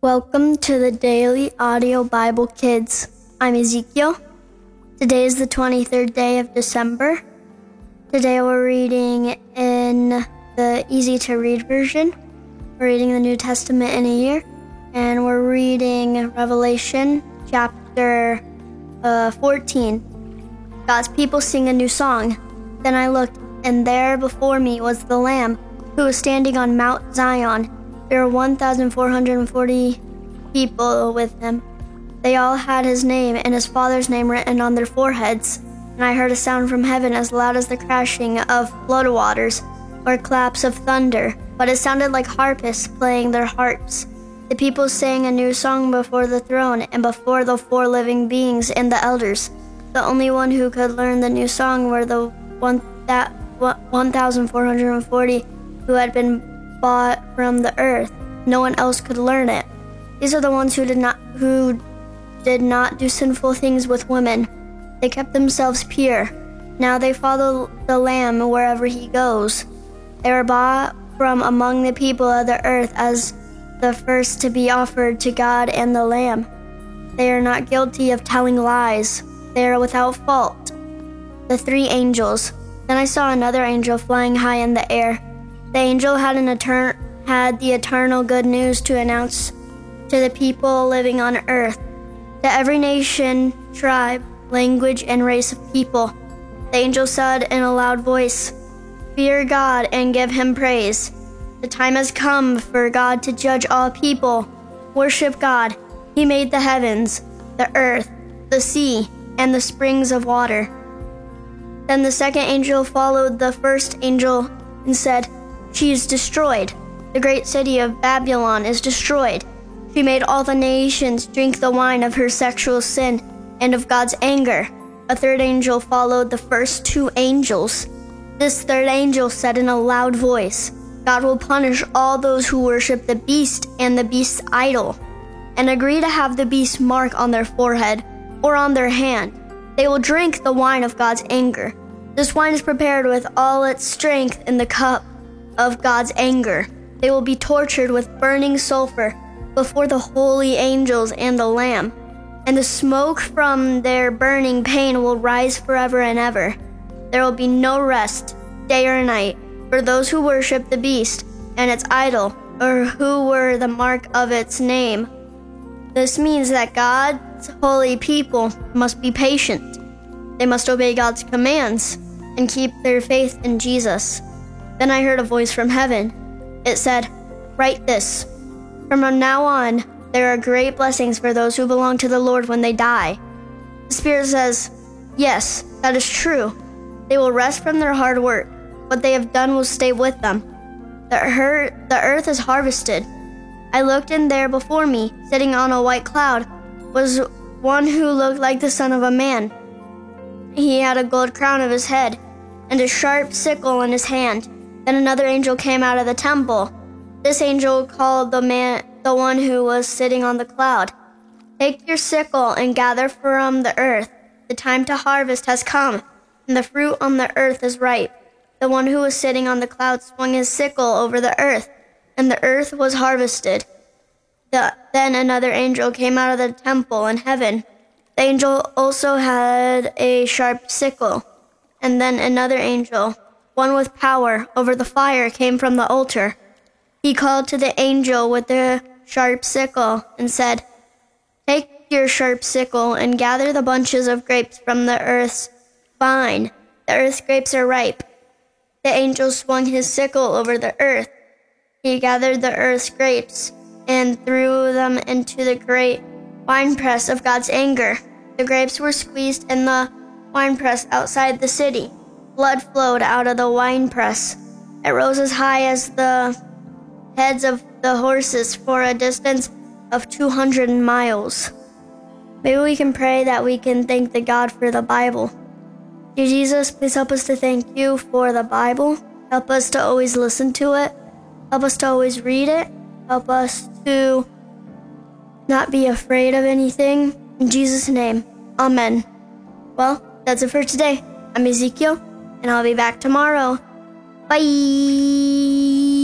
Welcome to the Daily Audio Bible Kids. I'm Ezekiel. Today is the 23rd day of December. Today we're reading in the easy to read version. We're reading the New Testament in a year, and we're reading Revelation chapter uh, 14. God's people sing a new song. Then I looked, and there before me was the Lamb who was standing on Mount Zion there were 1,440 people with him. They all had his name and his father's name written on their foreheads. And I heard a sound from heaven as loud as the crashing of flood waters or claps of thunder, but it sounded like harpists playing their harps. The people sang a new song before the throne and before the four living beings and the elders. The only one who could learn the new song were the one that 1,440 who had been bought from the earth. No one else could learn it. These are the ones who did not who did not do sinful things with women. They kept themselves pure. Now they follow the Lamb wherever he goes. They were bought from among the people of the earth as the first to be offered to God and the Lamb. They are not guilty of telling lies. They are without fault. The three angels. Then I saw another angel flying high in the air. The angel had an etern- had the eternal good news to announce to the people living on earth, to every nation, tribe, language, and race of people. The angel said in a loud voice, Fear God and give him praise. The time has come for God to judge all people. Worship God. He made the heavens, the earth, the sea, and the springs of water. Then the second angel followed the first angel and said, she is destroyed. The great city of Babylon is destroyed. She made all the nations drink the wine of her sexual sin and of God's anger. A third angel followed the first two angels. This third angel said in a loud voice, God will punish all those who worship the beast and the beast's idol, and agree to have the beast's mark on their forehead or on their hand. They will drink the wine of God's anger. This wine is prepared with all its strength in the cup of God's anger. They will be tortured with burning sulfur before the holy angels and the Lamb, and the smoke from their burning pain will rise forever and ever. There will be no rest, day or night, for those who worship the beast and its idol, or who were the mark of its name. This means that God's holy people must be patient. They must obey God's commands and keep their faith in Jesus. Then I heard a voice from heaven. It said, Write this From now on, there are great blessings for those who belong to the Lord when they die. The Spirit says, Yes, that is true. They will rest from their hard work. What they have done will stay with them. The, earth, the earth is harvested. I looked, and there before me, sitting on a white cloud, was one who looked like the Son of a Man. He had a gold crown of his head, and a sharp sickle in his hand. Then another angel came out of the temple. This angel called the man, the one who was sitting on the cloud, Take your sickle and gather from the earth. The time to harvest has come, and the fruit on the earth is ripe. The one who was sitting on the cloud swung his sickle over the earth, and the earth was harvested. The, then another angel came out of the temple in heaven. The angel also had a sharp sickle. And then another angel one with power over the fire came from the altar. He called to the angel with the sharp sickle and said, Take your sharp sickle and gather the bunches of grapes from the earth's vine. The earth's grapes are ripe. The angel swung his sickle over the earth. He gathered the earth's grapes and threw them into the great winepress of God's anger. The grapes were squeezed in the winepress outside the city. Blood flowed out of the winepress. It rose as high as the heads of the horses for a distance of 200 miles. Maybe we can pray that we can thank the God for the Bible. Dear Jesus, please help us to thank you for the Bible. Help us to always listen to it. Help us to always read it. Help us to not be afraid of anything. In Jesus' name, Amen. Well, that's it for today. I'm Ezekiel and I'll be back tomorrow. Bye.